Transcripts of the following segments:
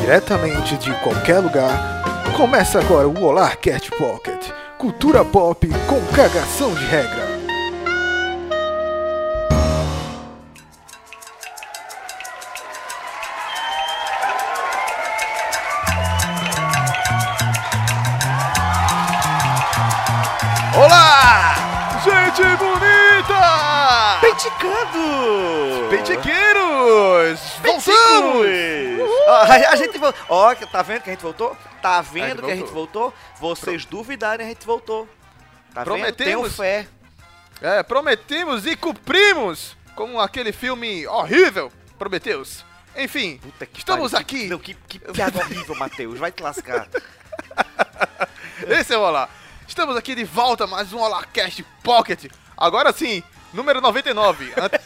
diretamente de qualquer lugar, começa agora o Olá Cat Pocket, cultura pop com cagação de regra. Olá, gente bonita! Peiticando! Peitiqueiros! Voltamos! A, gente voltou. Ó, tá vendo que a gente voltou? Tá vendo A que a gente voltou? Vocês duvidarem, a gente voltou. Tá Prometemos. fé. É, prometemos e cumprimos! Como aquele filme horrível, Prometeus. Enfim, estamos pariu. aqui. Não, que, que piada horrível, Matheus. Vai te lascar. Esse é o Olá. Estamos aqui de volta, mais um Olá Cast Pocket. Agora sim, número 99. Ante-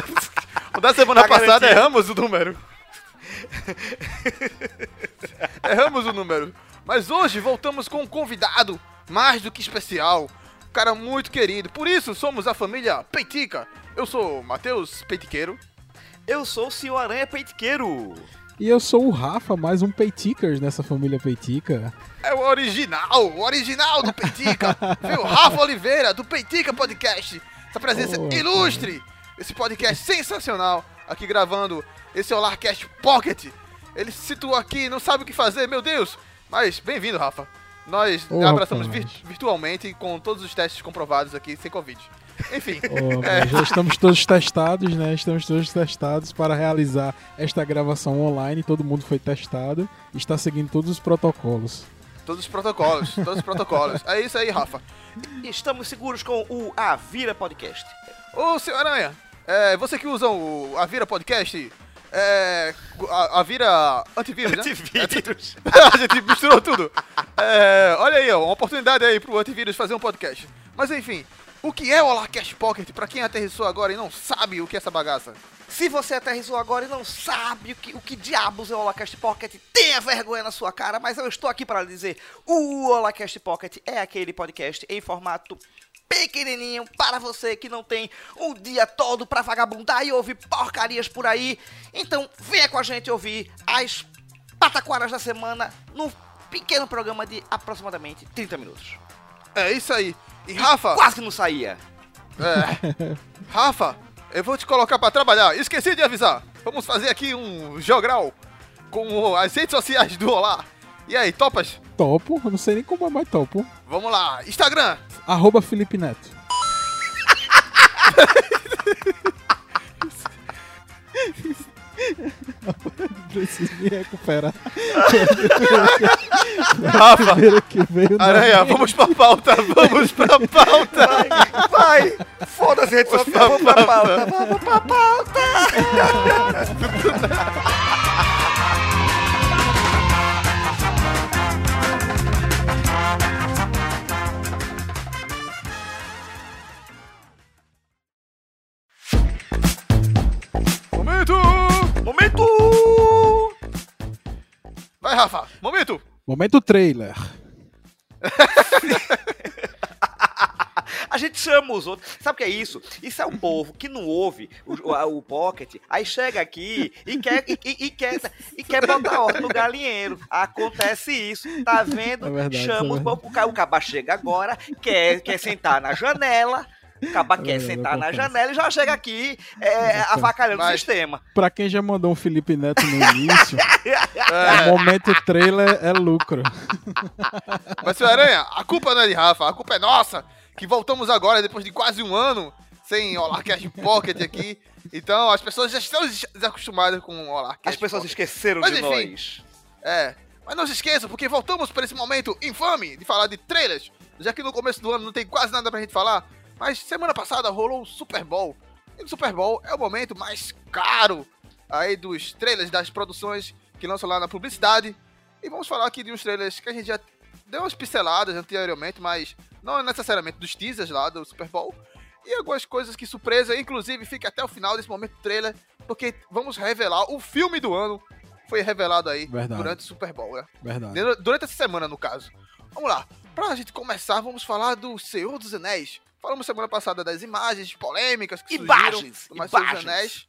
o da semana Tá passada garantido. erramos o número. erramos o número. Mas hoje voltamos com um convidado mais do que especial. Um cara muito querido. Por isso somos a família Peitica. Eu sou Matheus Peitiqueiro. Eu sou o senhor Aranha Peitiqueiro. E eu sou o Rafa, mais um Peiticas nessa família Peitica. É o original, o original do Peitica. Viu? Rafa Oliveira, do Peitica Podcast. Essa presença Boa, ilustre. Esse podcast sensacional. Aqui gravando esse Olarcast Pocket. Ele se situou aqui, não sabe o que fazer, meu Deus. Mas bem-vindo, Rafa. Nós Ô, abraçamos vir- virtualmente com todos os testes comprovados aqui, sem Covid. Enfim, Ó, É. Já estamos todos testados, né? Estamos todos testados para realizar esta gravação online. Todo mundo foi testado e está seguindo todos os protocolos. todos os protocolos, todos os protocolos. É isso aí, Rafa. Estamos seguros com o Avira Podcast. Ô, senhor Aranha, é, você que usa o Avira Podcast, é, a, Avira Antivírus, né? Antivírus. a gente misturou tudo. É, olha aí, ó, uma oportunidade aí pro Antivírus fazer um podcast. Mas enfim, o que é o Alarcast Pocket pra quem aterrissou agora e não sabe o que é essa bagaça? Se você aterrissou agora e não sabe o que, o que diabos é o Holacast Pocket, tenha vergonha na sua cara, mas eu estou aqui para lhe dizer: o Holacast Pocket é aquele podcast em formato pequenininho para você que não tem um dia todo para vagabundar e ouvir porcarias por aí. Então venha com a gente ouvir as pataquaras da semana num pequeno programa de aproximadamente 30 minutos. É isso aí. E Rafa, Quase que não saía. é, Rafa, eu vou te colocar pra trabalhar. Esqueci de avisar. Vamos fazer aqui um jogral com as redes sociais do Olá. E aí, topas? Topo, eu não sei nem como é mais topo. Vamos lá. Instagram, Arroba Felipe Neto. Preciso me recuperar. Rafa, Aranha, vamos pra pauta, vamos pra pauta. Vai, vai! Foda-se, vamos pra pauta, vamos pra pauta! Rafa, momento! Momento trailer. A gente chama os outros. Sabe o que é isso? Isso é o povo que não ouve o, o, o Pocket, aí chega aqui e quer, e, e- e quer, e quer botar ordem no galinheiro. Acontece isso, tá vendo? É verdade, chama é. O ca- o caba chega agora, quer, quer sentar na janela. O caba quer sentar na janela e já chega aqui é, avacalhando o sistema. Pra quem já mandou um Felipe Neto no início, o momento trailer é lucro. Mas, senhor Aranha, a culpa não é de Rafa, a culpa é nossa, que voltamos agora, depois de quase um ano, sem Olarcast Pocket aqui. Então, as pessoas já estão des- desacostumadas com o Olarcast As pessoas Pocket. esqueceram Mas de enfim. nós. É, mas não se esqueçam, porque voltamos para esse momento infame de falar de trailers, já que no começo do ano não tem quase nada pra gente falar. Mas semana passada rolou o Super Bowl. E o Super Bowl é o momento mais caro aí dos trailers das produções que lançam lá na publicidade. E vamos falar aqui de uns trailers que a gente já deu umas pinceladas anteriormente, mas não necessariamente dos teasers lá do Super Bowl. E algumas coisas que surpresa, inclusive fique até o final desse momento do trailer, porque vamos revelar o filme do ano. Foi revelado aí Verdade. durante o Super Bowl, né? Verdade. Dura- Durante essa semana, no caso. Vamos lá. Pra gente começar, vamos falar do Senhor dos Anéis. Falamos semana passada das imagens polêmicas que Imagens, surgiram do Senhor dos. Anéis.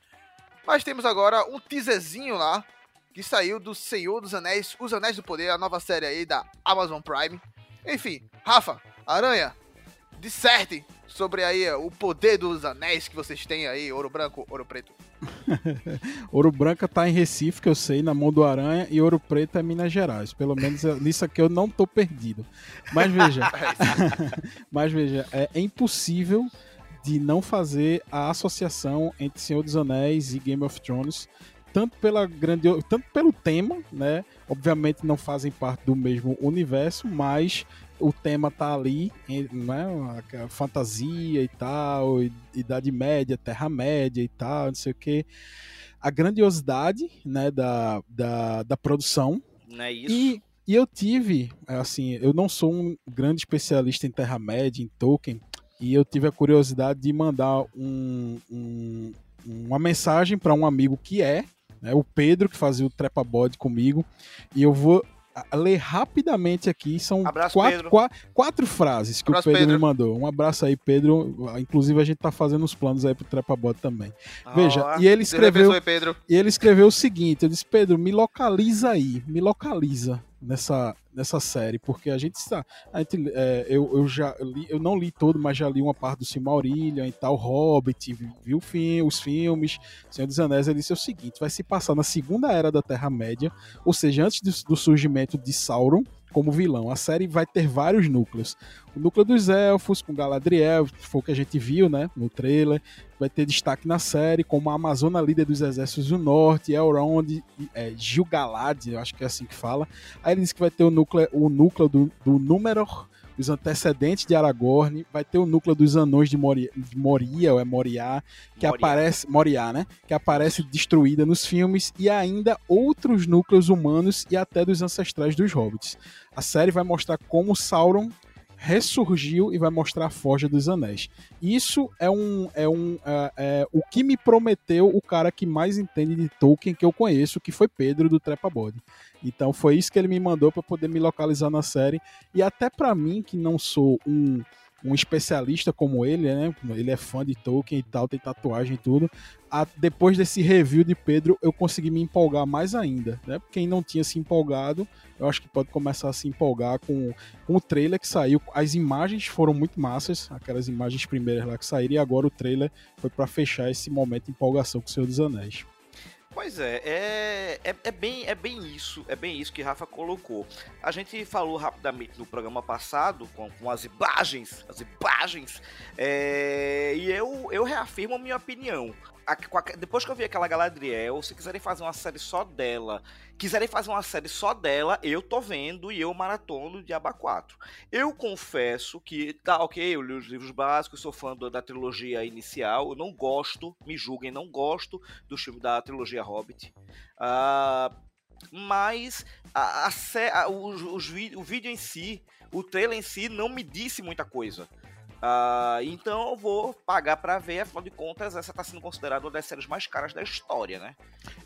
Mas temos agora um teaserzinho lá que saiu do Senhor dos Anéis, Os Anéis do Poder, a nova série aí da Amazon Prime. Enfim, Rafa, Aranha, disserte sobre aí o poder dos anéis que vocês têm aí, ouro branco, ouro preto. ouro branca tá em Recife, que eu sei, na mão do Aranha, e ouro preto é Minas Gerais. Pelo menos nisso aqui eu não tô perdido. Mas veja, mas veja, é, é impossível de não fazer a associação entre Senhor dos Anéis e Game of Thrones tanto pela grande, tanto pelo tema, né? Obviamente não fazem parte do mesmo universo, mas o tema tá ali, né? Fantasia e tal, Idade Média, Terra Média e tal, não sei o que. A grandiosidade, né, da, da, da produção. Não é isso? E, e eu tive, assim, eu não sou um grande especialista em Terra Média, em Tolkien, e eu tive a curiosidade de mandar um, um, uma mensagem para um amigo que é, né, o Pedro, que fazia o Trepa Bode comigo, e eu vou ler rapidamente aqui. São abraço, quatro, quatro, quatro, frases que abraço, o Pedro, Pedro, me mandou. Um abraço aí, Pedro. Inclusive, a gente tá fazendo os planos aí pro Trepa Bot também. Veja, e ele escreveu. E ele escreveu o seguinte: eu disse, Pedro, me localiza aí, me localiza nessa, nessa série, porque a gente está. A gente, é, eu, eu já li, eu não li todo, mas já li uma parte do Silmarillion e tal, Hobbit, vi o filme, os filmes, Senhor dos Anéis, ele disse o seguinte: vai se passar na segunda era da Terra-média, ou seja, antes do surgimento de Sauron como vilão. A série vai ter vários núcleos. O núcleo dos elfos, com Galadriel, foi o que a gente viu, né, no trailer. Vai ter destaque na série, como a Amazona líder dos exércitos do norte, Elrond, é, Gil-galad, eu acho que é assim que fala. Aí ele diz que vai ter o núcleo, o núcleo do, do Númenor, os antecedentes de Aragorn, vai ter o núcleo dos anões de Moria, de Moria ou é Moriá, que Moria. aparece Moriá, né? Que aparece destruída nos filmes e ainda outros núcleos humanos e até dos ancestrais dos hobbits. A série vai mostrar como Sauron ressurgiu e vai mostrar a Forja dos Anéis. Isso é um é um é, é, o que me prometeu o cara que mais entende de Tolkien que eu conheço, que foi Pedro do Trepa Body. Então foi isso que ele me mandou para poder me localizar na série e até para mim que não sou um um especialista como ele, né? Ele é fã de Tolkien e tal, tem tatuagem e tudo. A, depois desse review de Pedro, eu consegui me empolgar mais ainda, né? Quem não tinha se empolgado, eu acho que pode começar a se empolgar com, com o trailer que saiu. As imagens foram muito massas, aquelas imagens primeiras lá que saíram, e agora o trailer foi para fechar esse momento de empolgação com o Senhor dos Anéis. Pois é, é, é, é, bem, é bem isso, é bem isso que Rafa colocou. A gente falou rapidamente no programa passado, com, com as imagens, as imagens, é, e eu, eu reafirmo a minha opinião depois que eu vi aquela Galadriel, se quiserem fazer uma série só dela, quiserem fazer uma série só dela, eu tô vendo e eu maratono de Aba 4. Eu confesso que, tá, ok, eu li os livros básicos, sou fã da trilogia inicial, eu não gosto, me julguem, não gosto do filme da trilogia Hobbit. Uh, mas a, a, a, os, os, o vídeo em si, o trailer em si, não me disse muita coisa. Uh, então eu vou pagar para ver, afinal de contas, essa está sendo considerada uma das séries mais caras da história, né?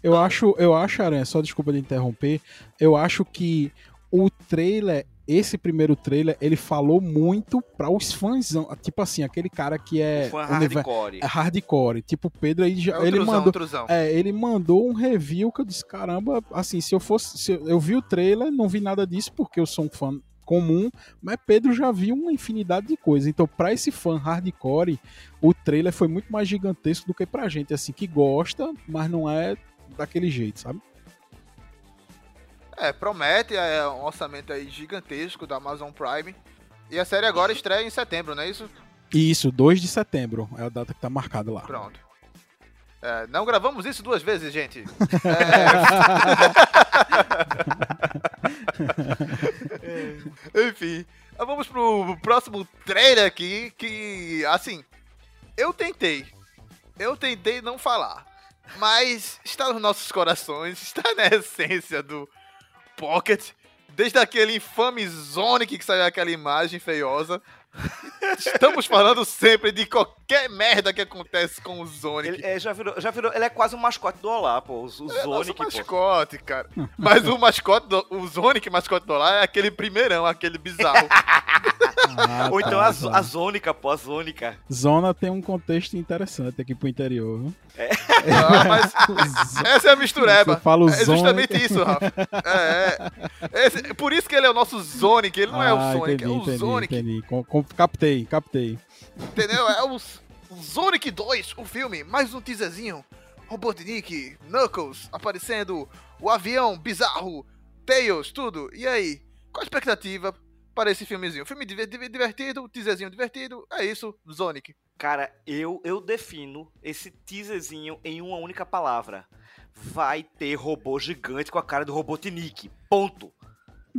Eu acho, eu acho, Aranha, só desculpa de interromper, eu acho que o trailer esse primeiro trailer, ele falou muito para os fãs, tipo assim, aquele cara que é fã hardcore. É hardcore. Tipo, Pedro aí já, é ele truzão, mandou, truzão. é, ele mandou um review que eu disse, caramba, assim, se eu fosse, se eu, eu vi o trailer, não vi nada disso porque eu sou um fã comum, mas Pedro já viu uma infinidade de coisas. Então, para esse fã hardcore, o trailer foi muito mais gigantesco do que pra gente, assim, que gosta, mas não é daquele jeito, sabe? É, promete, é um orçamento aí gigantesco da Amazon Prime. E a série agora estreia em setembro, não é isso? Isso, 2 de setembro é a data que tá marcada lá. Pronto. É, não gravamos isso duas vezes, gente. É... Enfim, vamos pro próximo trailer aqui, que, assim, eu tentei. Eu tentei não falar. Mas está nos nossos corações, está na essência do Pocket. Desde aquele infame Sonic que saiu aquela imagem feiosa Estamos falando sempre de qualquer merda que acontece com o Sonic. Ele é, já, virou, já virou. Ele é quase um mascote do Olá, pô. O, o é Sonic. mascote, pô. cara. Mas o mascote do, o Sonic mascote do Olá é aquele primeirão, aquele bizarro. Ah, Ou então tá, a, a Zônica, pô, a Zônica. Zona tem um contexto interessante aqui pro interior, viu? É. Ah, mas essa é a mistureba. Você fala o é justamente isso, Rafa. É, é. Esse, por isso que ele é o nosso Sonic, ele não ah, é o ah, Sonic, entendi, é o entendi, Sonic. Entendi. Com, com, captei, captei. Entendeu? É o, o Sonic 2, o filme, mais um teaserzinho. Robotnik, Knuckles aparecendo, o avião bizarro, Tails, tudo. E aí? Qual a expectativa para esse filmezinho? Filme divertido, teaserzinho divertido, é isso, Sonic. Cara, eu, eu defino esse teaserzinho em uma única palavra. Vai ter robô gigante com a cara do Robotnik. Ponto.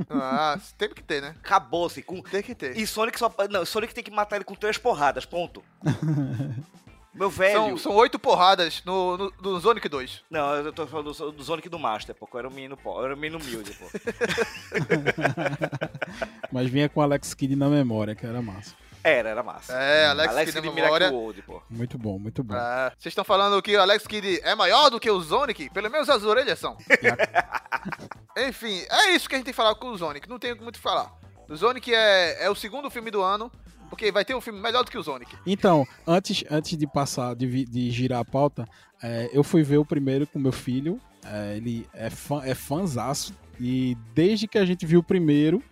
Ah, tem que ter, né? Acabou-se. Com... Tem que ter. E Sonic só. Não, Sonic tem que matar ele com três porradas, ponto. Meu velho. São, são oito porradas no, no, no, Sonic 2. Não, eu tô falando do, do Sonic do Master, pô. Eu era um menino, pô. Eu era um menino humilde, pô. Mas vinha com Alex Kidd na memória, que era massa. Era, era massa. É, Alex, Alex Kidd, Kidd memória. World, pô. Muito bom, muito bom. É, vocês estão falando que o Alex Kidd é maior do que o Sonic? Pelo menos as orelhas são. Enfim, é isso que a gente tem que falar com o Sonic. Não tem muito o que falar. O Sonic é, é o segundo filme do ano. Porque vai ter um filme melhor do que o Sonic. Então, antes, antes de passar, de, de girar a pauta, é, eu fui ver o primeiro com meu filho. É, ele é, fã, é fãzaço. E desde que a gente viu o primeiro,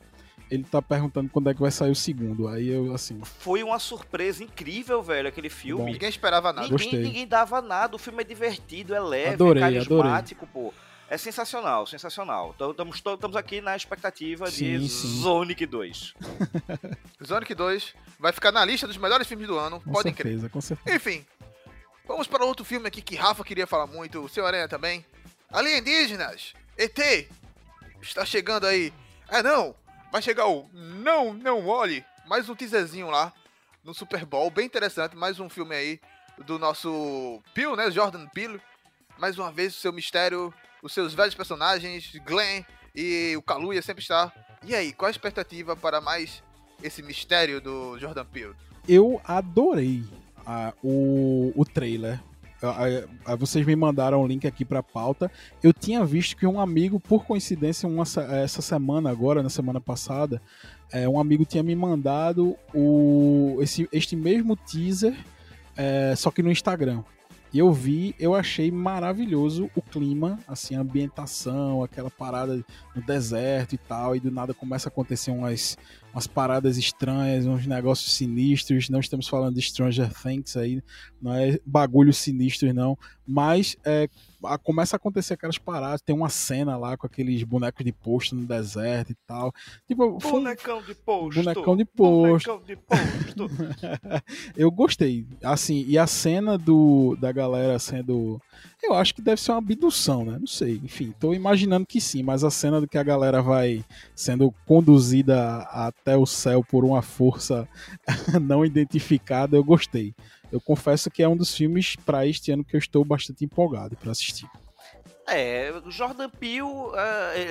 ele tá perguntando quando é que vai sair o segundo. Aí eu, assim. Foi uma surpresa incrível, velho, aquele filme. Bom, ninguém esperava nada. Ninguém, ninguém, dava nada. O filme é divertido, é leve, adorei, é carismático, adorei. pô. É sensacional, sensacional. Estamos então, aqui na expectativa sim, de sim. Sonic 2. Sonic 2 vai ficar na lista dos melhores filmes do ano, com podem certeza, crer. Com certeza. Enfim, vamos para outro filme aqui que Rafa queria falar muito, o seu Aranha também. Alienígenas, ET, está chegando aí. É não, vai chegar o Não, Não Olhe, mais um teaserzinho lá no Super Bowl, bem interessante, mais um filme aí do nosso Peele, né, Jordan Peele. Mais uma vez o seu mistério os seus velhos personagens, Glenn e o Kaluuya sempre está. E aí, qual a expectativa para mais esse mistério do Jordan Peele? Eu adorei a, o, o trailer. A, a, vocês me mandaram o link aqui para pauta. Eu tinha visto que um amigo, por coincidência, uma, essa semana agora, na semana passada, é, um amigo tinha me mandado o, esse, este mesmo teaser, é, só que no Instagram. Eu vi, eu achei maravilhoso o clima, assim, a ambientação, aquela parada no deserto e tal, e do nada começa a acontecer umas, umas paradas estranhas, uns negócios sinistros. Não estamos falando de Stranger Things aí, não é bagulho sinistro, não. Mas é, começa a acontecer aquelas paradas. Tem uma cena lá com aqueles bonecos de posto no deserto e tal. Tipo, bonecão de posto. Bonecão de posto. Bonecão de posto. Eu gostei. Assim, e a cena do da galera sendo. Eu acho que deve ser uma abdução, né? Não sei. Enfim, tô imaginando que sim, mas a cena do que a galera vai sendo conduzida até o céu por uma força não identificada, eu gostei eu confesso que é um dos filmes para este ano que eu estou bastante empolgado para assistir. É, Jordan Peele, uh,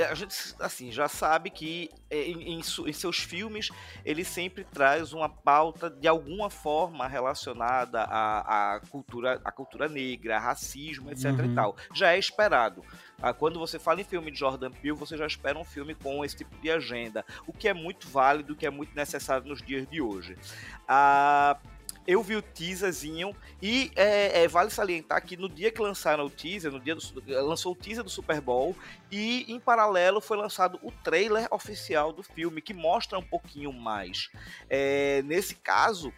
a gente assim, já sabe que é, em, em, seus filmes ele sempre traz uma pauta de alguma forma relacionada à, à cultura, à cultura negra, racismo, etc uhum. e tal. Já é esperado. Uh, quando você fala em filme de Jordan Peele, você já espera um filme com esse tipo de agenda, o que é muito válido, o que é muito necessário nos dias de hoje. Uh, eu vi o teaserzinho e é, é, vale salientar que no dia que lançaram o teaser, no dia do, lançou o teaser do Super Bowl e em paralelo foi lançado o trailer oficial do filme que mostra um pouquinho mais. É, nesse caso,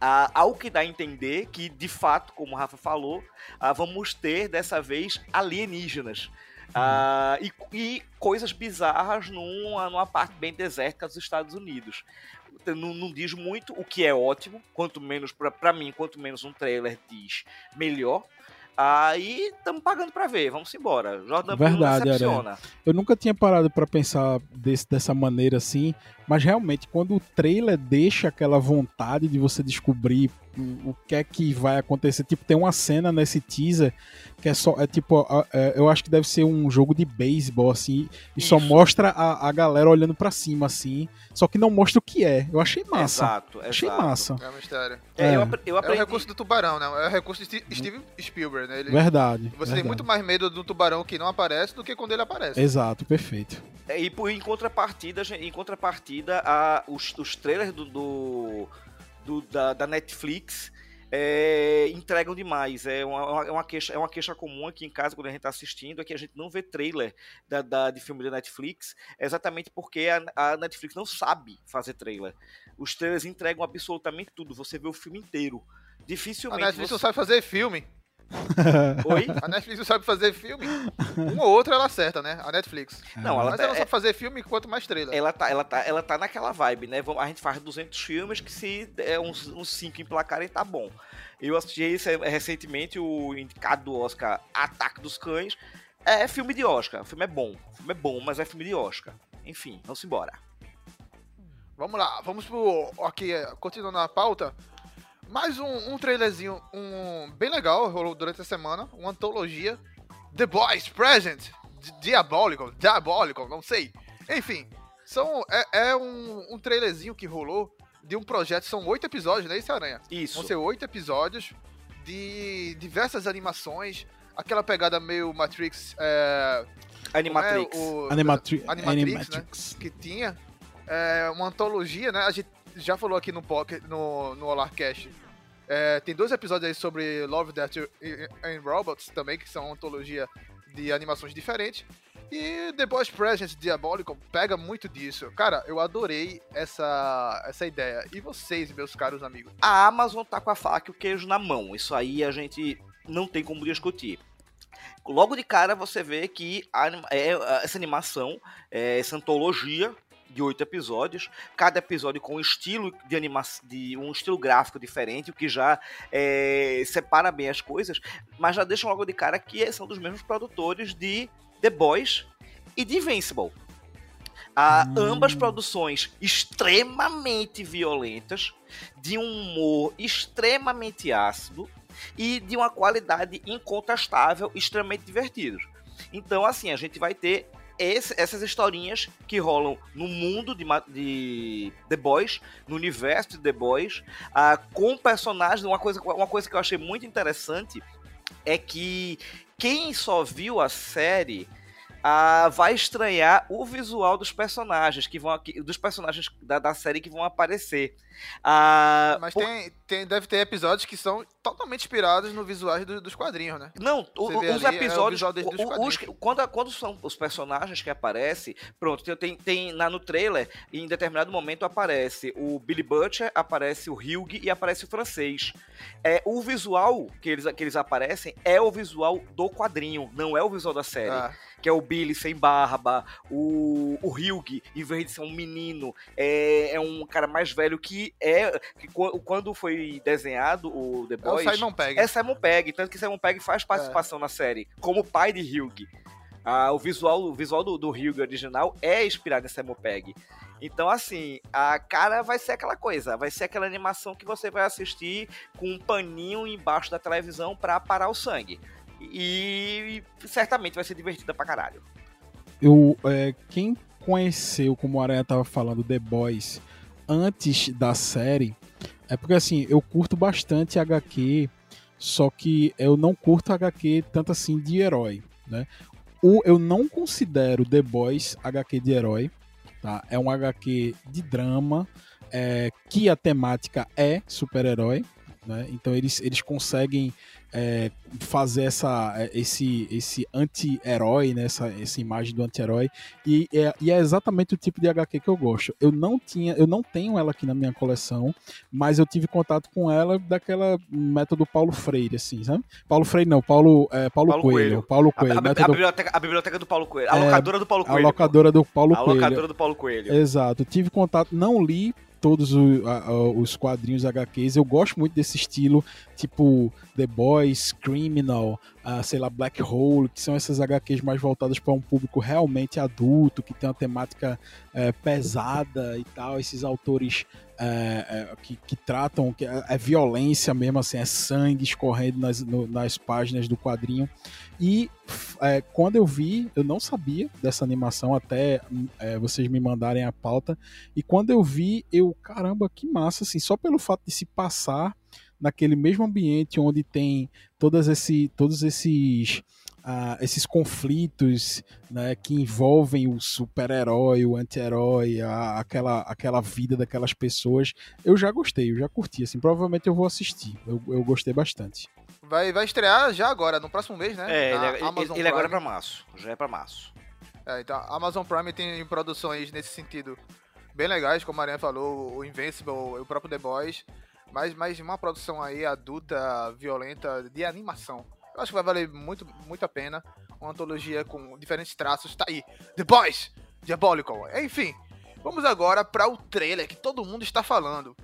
ah, ao que dá a entender que, de fato, como o Rafa falou, ah, vamos ter dessa vez alienígenas. E, e, coisas bizarras numa, numa parte bem desértica dos Estados Unidos não, não, diz muito, o que é ótimo, quanto menos, para mim, quanto menos um trailer diz, melhor. Aí estamos pagando para ver, vamos embora. Jordan Verdade, Peele Eu nunca tinha parado para pensar desse, dessa maneira assim, mas realmente quando o trailer deixa aquela vontade de você descobrir o que é que vai acontecer. Tipo, tem uma cena nesse teaser que é só. É tipo, é, eu acho que deve ser um jogo de beisebol, assim, e Isso. só mostra a, a galera olhando para cima, assim. Só que não mostra o que é. Eu achei massa. Exato, achei massa. É uma história. É, é. Eu, eu aprendi... é o recurso do tubarão, né? É o recurso de Steve Spielberg, né? Ele, verdade. Você verdade. tem muito mais medo do tubarão que não aparece do que quando ele aparece. Exato, perfeito. É, e em contrapartida, em contrapartida a, os, os trailers do, do do, da, da, Netflix é, entregam demais. É uma, é uma, queixa, é uma queixa comum aqui em casa quando a gente está assistindo, é que a gente não vê trailer da, da, de filme da Netflix, exatamente porque a, a, Netflix não sabe fazer trailer. Os trailers entregam absolutamente tudo, você vê o filme inteiro. Dificilmente. A Netflix você... não sabe fazer filme. Oi? A Netflix não sabe fazer filme. Um ou outro ela acerta, né? A Netflix. Não, ela Mas tá, ela é, sabe fazer filme quanto mais trailer. Ela tá, ela, tá, ela tá naquela vibe, né? A gente faz 200 filmes que se é uns, uns 5 emplacarem, tá bom. Eu assisti esse, recentemente o indicado do Oscar Ataque dos Cães. É filme de Oscar. O filme é bom. O filme é bom, mas é filme de Oscar. Enfim, vamos embora. Vamos lá, vamos pro. Aqui, continuando a pauta. Mais um, um trailerzinho um, bem legal, rolou durante a semana, uma antologia. The Boys Present, Diabolical, Diabolical, não sei. Enfim, são, é, é um, um trailerzinho que rolou de um projeto, são oito episódios, né, esse Aranha? Isso. Vão ser oito episódios de diversas animações, aquela pegada meio Matrix. É, Animatrix. É, o, Animatri Animatrix, Animatrix. Né, que tinha. É, uma antologia, né? A gente já falou aqui no, Pocket, no, no Olarcast. É, tem dois episódios aí sobre Love, Death and Robots também, que são uma antologia de animações diferentes. E The Boys Present Diabolical pega muito disso. Cara, eu adorei essa, essa ideia. E vocês, meus caros amigos? A Amazon tá com a faca e o queijo na mão. Isso aí a gente não tem como discutir. Logo de cara você vê que a, é, essa animação, é, essa antologia, de oito episódios, cada episódio com um estilo de animação, de um estilo gráfico diferente, o que já é, separa bem as coisas, mas já deixa logo de cara que são dos mesmos produtores de The Boys e de Invincible. Ah, hum. Ambas produções extremamente violentas, de um humor extremamente ácido e de uma qualidade incontestável, extremamente divertidos. Então, assim, a gente vai ter esse, essas historinhas que rolam no mundo de, de The Boys, no universo de The Boys, uh, com personagens. Uma coisa, uma coisa que eu achei muito interessante é que quem só viu a série ah, vai estranhar o visual dos personagens que vão aqui, dos personagens da, da série que vão aparecer. Ah, Mas por... tem, tem, deve ter episódios que são totalmente inspirados no visual do, dos quadrinhos, né? Não, o, os ali, episódios. É o os, quando, quando são os personagens que aparecem, pronto, tem, tem na, no trailer, em determinado momento aparece o Billy Butcher, aparece o Hugh e aparece o francês. É, o visual que eles, que eles aparecem é o visual do quadrinho, não é o visual da série. Ah que é o Billy sem barba, o, o Hugh, em vez de ser um menino, é, é um cara mais velho que é. Que quando foi desenhado o The Boys. É o Simon Pegg. É Simon Pegg, tanto que Simon Pegg faz participação é. na série, como pai de Hugh. Ah, o visual, o visual do, do original é inspirado em Simon Pegg. Então, assim, a cara vai ser aquela coisa, vai ser aquela animação que você vai assistir com um paninho embaixo da televisão para parar o sangue. E, certamente vai ser divertida pra caralho. Eu, é, quem conheceu, como o Aranha tava falando, The Boys antes da série, é porque assim, eu curto bastante HQ, só que eu não curto HQ tanto assim de herói, né? O, eu não considero The Boys HQ de herói, tá? É um HQ de drama, é, que a temática é super-herói, né? Então eles, eles conseguem é, fazer essa, é, esse, esse anti-herói, né? essa, essa imagem do anti-herói. E é, e é exatamente o tipo de HQ que eu gosto. Eu não tinha, eu não tenho ela aqui na minha coleção, mas eu tive contato com ela daquela método Paulo Freire, assim, sabe? Paulo Freire não, Paulo, é, Paulo, Paulo Coelho, Coelho. Paulo Coelho. A, a, a, biblioteca, a, biblioteca, do Paulo Coelho. A é, locadora do Paulo Coelho. A locadora do Paulo Coelho. A locadora do Paulo Coelho. Exato. Tive contato, não li todos os quadrinhos HQs. Eu gosto muito desse estilo, tipo The Boys, Criminal, uh, sei lá, Black Hole, que são essas HQs mais voltadas para um público realmente adulto, que tem uma temática é, pesada e tal. Esses autores é, é, que, que, tratam, que é, é, violência mesmo, assim, é sangue escorrendo nas, no, nas páginas do quadrinho. E é, quando eu vi, eu não sabia dessa animação até é, vocês me mandarem a pauta. E quando eu vi, eu, caramba, que massa, assim, só pelo fato de se passar naquele mesmo ambiente onde tem todas esse, todos esses uh, esses conflitos né, que envolvem o super-herói, o anti-herói, aquela, aquela vida daquelas pessoas, eu já gostei, eu já curti. Assim, provavelmente eu vou assistir. Eu, eu gostei bastante. Vai, vai estrear já agora, no próximo mês, né? É, ele, é, ele, ele agora é pra março. Já é pra março. É, então, a Amazon Prime tem produções nesse sentido bem legais, como a Maria falou, o Invincible e o próprio The Boys. Mas, mas uma produção aí adulta, violenta, de animação. Eu acho que vai valer muito, muito a pena. Uma antologia com diferentes traços. Tá aí. The Boys! Diabolical. Enfim, vamos agora para o trailer que todo mundo está falando.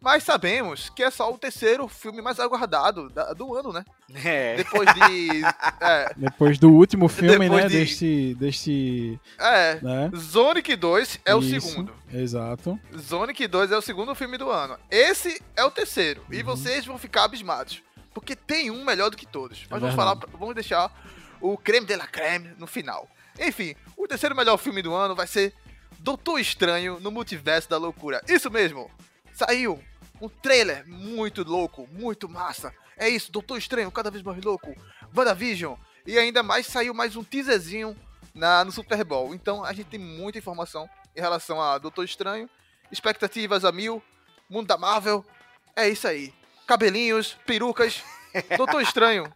Mas sabemos que é só o terceiro filme mais aguardado da, do ano, né? É. Depois de. É, Depois do último filme, né? De... Deste. deste é. Né? Sonic 2 é Isso, o segundo. Exato. Sonic 2 é o segundo filme do ano. Esse é o terceiro. Uhum. E vocês vão ficar abismados. Porque tem um melhor do que todos. Mas é vamos falar. Vamos deixar o creme de la creme no final. Enfim, o terceiro melhor filme do ano vai ser Doutor Estranho no Multiverso da Loucura. Isso mesmo! Saiu um trailer muito louco, muito massa. É isso, Doutor Estranho, cada vez mais louco. WandaVision. E ainda mais saiu mais um teaserzinho na, no Super Bowl. Então a gente tem muita informação em relação a Doutor Estranho. Expectativas a mil. Mundo da Marvel. É isso aí. Cabelinhos, perucas. Doutor Estranho.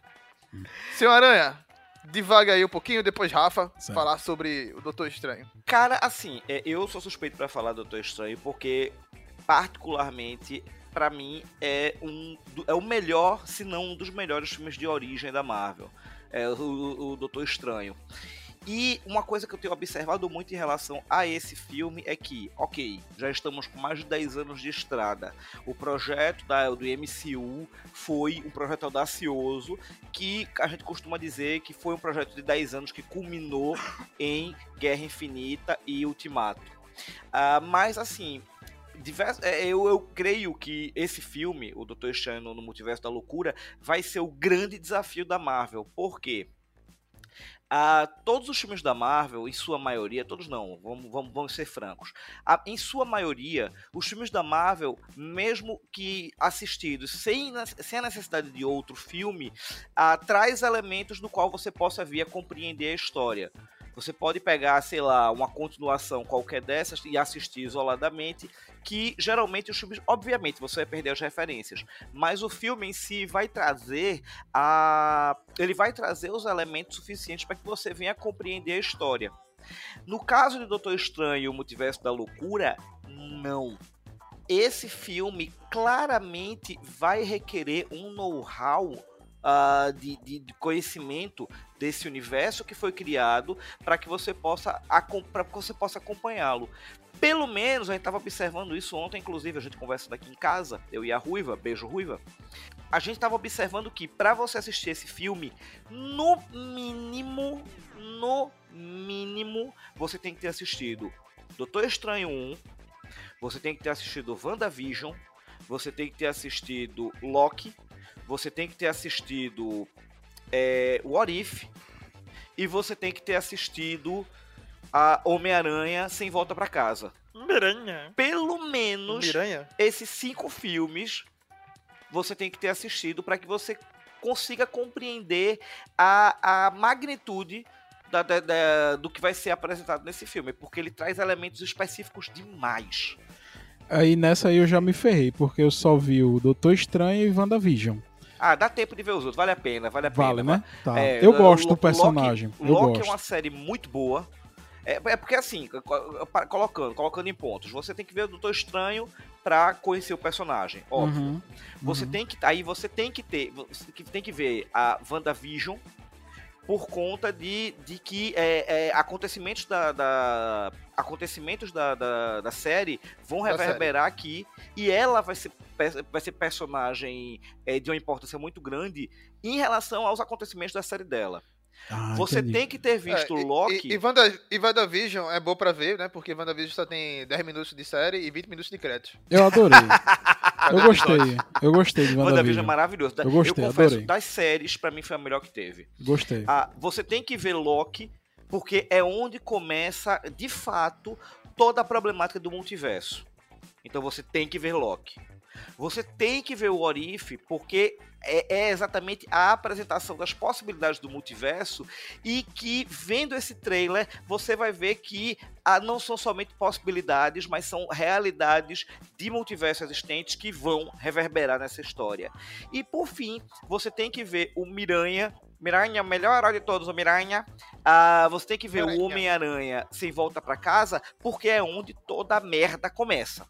Seu Aranha, divaga aí um pouquinho, depois Rafa certo. falar sobre o Doutor Estranho. Cara, assim, é, eu sou suspeito para falar do Doutor Estranho porque particularmente, para mim, é, um, é o melhor, se não um dos melhores filmes de origem da Marvel. É o, o Doutor Estranho. E uma coisa que eu tenho observado muito em relação a esse filme é que, ok, já estamos com mais de 10 anos de estrada. O projeto da, do MCU foi um projeto audacioso que a gente costuma dizer que foi um projeto de 10 anos que culminou em Guerra Infinita e Ultimato. Uh, mas assim, Diverso, é, eu, eu creio que esse filme, o Doutor Estranho no Multiverso da Loucura, vai ser o grande desafio da Marvel. Por quê? Ah, todos os filmes da Marvel, em sua maioria, todos não, vamos, vamos, vamos ser francos. Ah, em sua maioria, os filmes da Marvel, mesmo que assistidos sem, sem a necessidade de outro filme, ah, traz elementos do qual você possa vir a compreender a história. Você pode pegar, sei lá, uma continuação qualquer dessas e assistir isoladamente, que geralmente os filmes, obviamente, você vai perder as referências, mas o filme em si vai trazer a ele vai trazer os elementos suficientes para que você venha compreender a história. No caso de Doutor Estranho e o Multiverso da Loucura, não. Esse filme claramente vai requerer um know-how uh, de, de, conhecimento desse universo que foi criado para que você possa para que você possa acompanhá-lo. Pelo menos a gente estava observando isso ontem, inclusive a gente conversa aqui em casa, eu e a Ruiva, beijo Ruiva. A gente estava observando que para você assistir esse filme, no mínimo, no mínimo, você tem que ter assistido Doutor Estranho 1, você tem que ter assistido WandaVision, você tem que ter assistido Loki, você tem que ter assistido é, What If e você tem que ter assistido a Homem-Aranha sem volta para casa. Miranha. Pelo menos Miranha. esses cinco filmes você tem que ter assistido para que você consiga compreender a, a magnitude da, da, da, do que vai ser apresentado nesse filme, porque ele traz elementos específicos demais. Aí nessa aí eu já me ferrei, porque eu só vi o Doutor Estranho e WandaVision. Ah, dá tempo de ver os outros, vale a pena, vale a vale, pena. né? Tá. É, eu gosto do personagem. Loki, Loki é uma série muito boa. É, é, porque assim, colocando, colocando em pontos, você tem que ver o Doutor Estranho para conhecer o personagem, óbvio. Uhum, você uhum. tem que aí você tem que ter, você tem que ver a WandaVision por conta de, de que é, é, acontecimentos da, da acontecimentos da, da, da, série vão reverberar aqui e ela vai ser, vai ser personagem é, de uma importância muito grande em relação aos acontecimentos da série dela. Ah, você entendi. tem que ter visto é, Loki. E, e, Wanda, e WandaVision é bom pra ver, né? Porque WandaVision só tem 10 minutos de série e 20 minutos de crédito. Eu adorei. eu gostei. Eu gostei de WandaVision. WandaVision é maravilhoso. Eu gostei, eu confesso, adorei. das séries, pra mim foi a melhor que teve. Gostei. Ah, você tem que ver Loki, porque é onde começa, de fato, toda a problemática do multiverso. Então você tem que ver Loki. Você tem que ver o Orif porque é, é, exatamente a apresentação das possibilidades do multiverso e que vendo esse trailer você vai ver que ah, não são somente possibilidades, mas são realidades de multiverso existentes que vão reverberar nessa história. E por fim, você tem que ver o Miranha Miranha, melhor herói de todos, o Miranha. Ah, você tem que ver Miranha. o Homem-Aranha sem volta para casa, porque é onde toda a merda começa.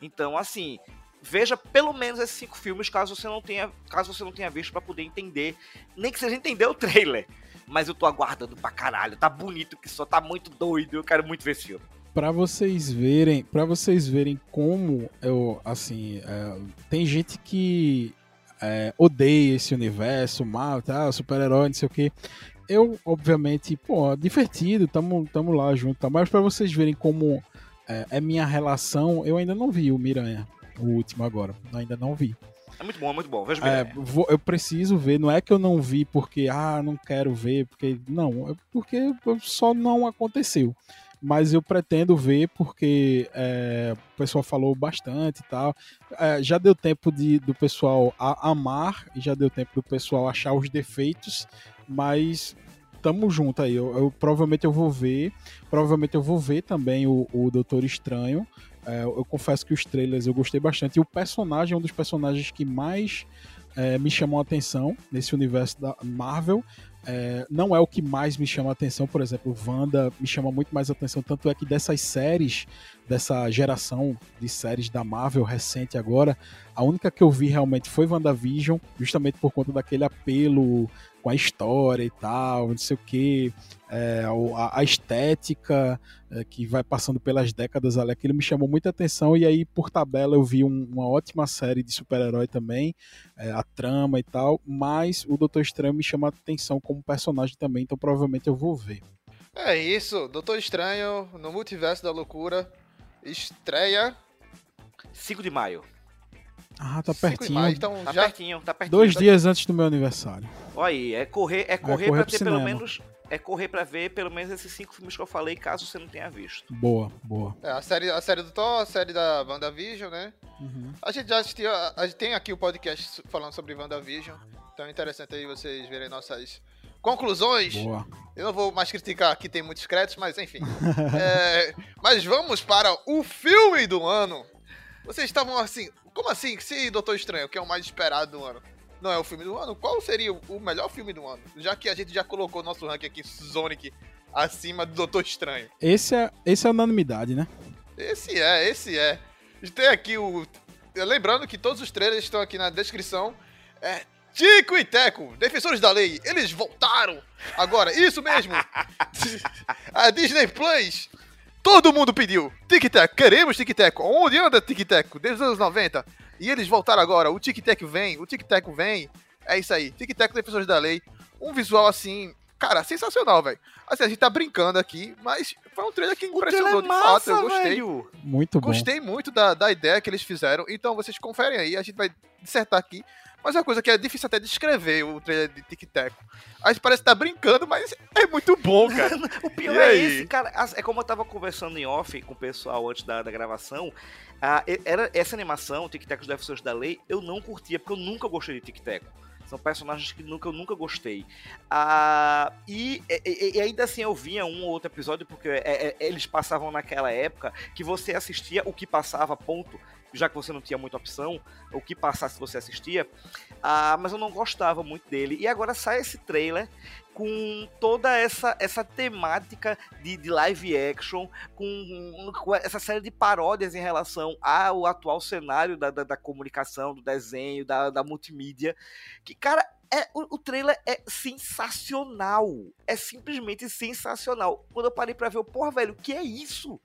Então, assim, veja pelo menos esses cinco filmes, caso você não tenha, caso você não tenha visto, para poder entender, nem que seja entender o trailer. Mas eu tô aguardando pra caralho, tá bonito que só, tá muito doido, eu quero muito ver esse filme. Para vocês verem, para vocês verem como eu, assim, é, tem gente que é, odeia esse universo, mal, tá, super-herói, não sei o que. Eu, obviamente, pô, divertido, tamo, tamo lá junto, tá? mas para vocês verem como é, é minha relação, eu ainda não vi o Miranha, o último agora, ainda não vi. É muito bom, é muito bom. Veja é, vou, eu preciso ver, não é que eu não vi porque, ah, não quero ver, porque. Não, é porque só não aconteceu mas eu pretendo ver porque é, o pessoal falou bastante e tal. É, já deu tempo de, do pessoal amar e já deu tempo do pessoal achar os defeitos, mas tamo junto aí. Eu, eu provavelmente eu vou ver, provavelmente eu vou ver também o, o Doutor Estranho. É, eu confesso que os trailers eu gostei bastante e o personagem é um dos personagens que mais é, me chamou a atenção nesse universo da Marvel. É, não é o que mais me chama a atenção, por exemplo, Wanda me chama muito mais a atenção, tanto é que dessas séries, dessa geração de séries da Marvel recente agora, a única que eu vi realmente foi WandaVision, justamente por conta daquele apelo com a história e tal, não sei o que, é, a, a, estética é, que vai passando pelas décadas ali, aquilo me chamou muita atenção e aí por tabela eu vi um, uma ótima série de super-herói também, é, a trama e tal, mas o Doutor Estranho me chama a atenção como personagem também, então provavelmente eu vou ver. É isso, Doutor Estranho no Multiverso da Loucura estreia 5 de maio. Ah, tá pertinho. Maio, então tá já... pertinho, tá pertinho. Dois tá... dias antes do meu aniversário. Olha aí, é correr, é correr, é correr pra ter cinema. pelo menos. É correr pra ver pelo menos esses cinco filmes que eu falei, caso você não tenha visto. Boa, boa. É, a série, a série do Thor, a série da WandaVision, né? Uhum. A gente já assistiu, a, a gente tem aqui o podcast falando sobre WandaVision. Então é interessante aí vocês verem nossas conclusões. Boa. Eu não vou mais criticar aqui, tem muitos créditos, mas enfim. é, mas vamos para o filme do ano. Vocês estavam assim, como assim? Se Doutor Estranho, que é o mais esperado do ano, não é o filme do ano, qual seria o melhor filme do ano? Já que a gente já colocou nosso ranking aqui, Sonic, acima do Doutor Estranho. Esse é, esse é unanimidade, né? Esse é, esse é. Tem aqui o. Lembrando que todos os trailers estão aqui na descrição. É. Tico e Teco, defensores da lei, eles voltaram! Agora, isso mesmo! a Disney Plus Todo mundo pediu Tic Tac, queremos Tic Tac. Onde anda Tic Tac? Desde os anos 90. E eles voltaram agora. O Tic Tac vem, o Tic Tac vem. É isso aí. Tic Tac Defensores da Lei. Um visual assim, cara, sensacional, velho. Assim, a gente tá brincando aqui, mas foi um trailer que impressionou é de massa, fato. Eu gostei. Velho. Muito bom. Gostei muito da, da ideia que eles fizeram. Então vocês conferem aí, a gente vai dissertar aqui mas é uma coisa que é difícil até descrever o trailer de Tic Tac. A gente parece estar tá brincando, mas é muito bom, cara. o pior é esse, cara. É como eu tava conversando em off com o pessoal antes da, da gravação. Ah, era, essa animação, Tic Tac dos Defensores da Lei, eu não curtia, porque eu nunca gostei de Tic Tac. São personagens que nunca, eu nunca gostei. Ah, e, e, e, ainda assim eu via um ou outro episódio, porque é, é, eles passavam naquela época que você assistia o que passava, ponto já que você não tinha muita opção, o que passasse você assistia, ah, mas eu não gostava muito dele. E agora sai esse trailer com toda essa, essa temática de, de live action, com, com, essa série de paródias em relação ao atual cenário da, da, da comunicação, do desenho, da, da multimídia, que, cara, é, o, o, trailer é sensacional. É simplesmente sensacional. Quando eu parei pra ver, eu, porra, velho, o que é isso?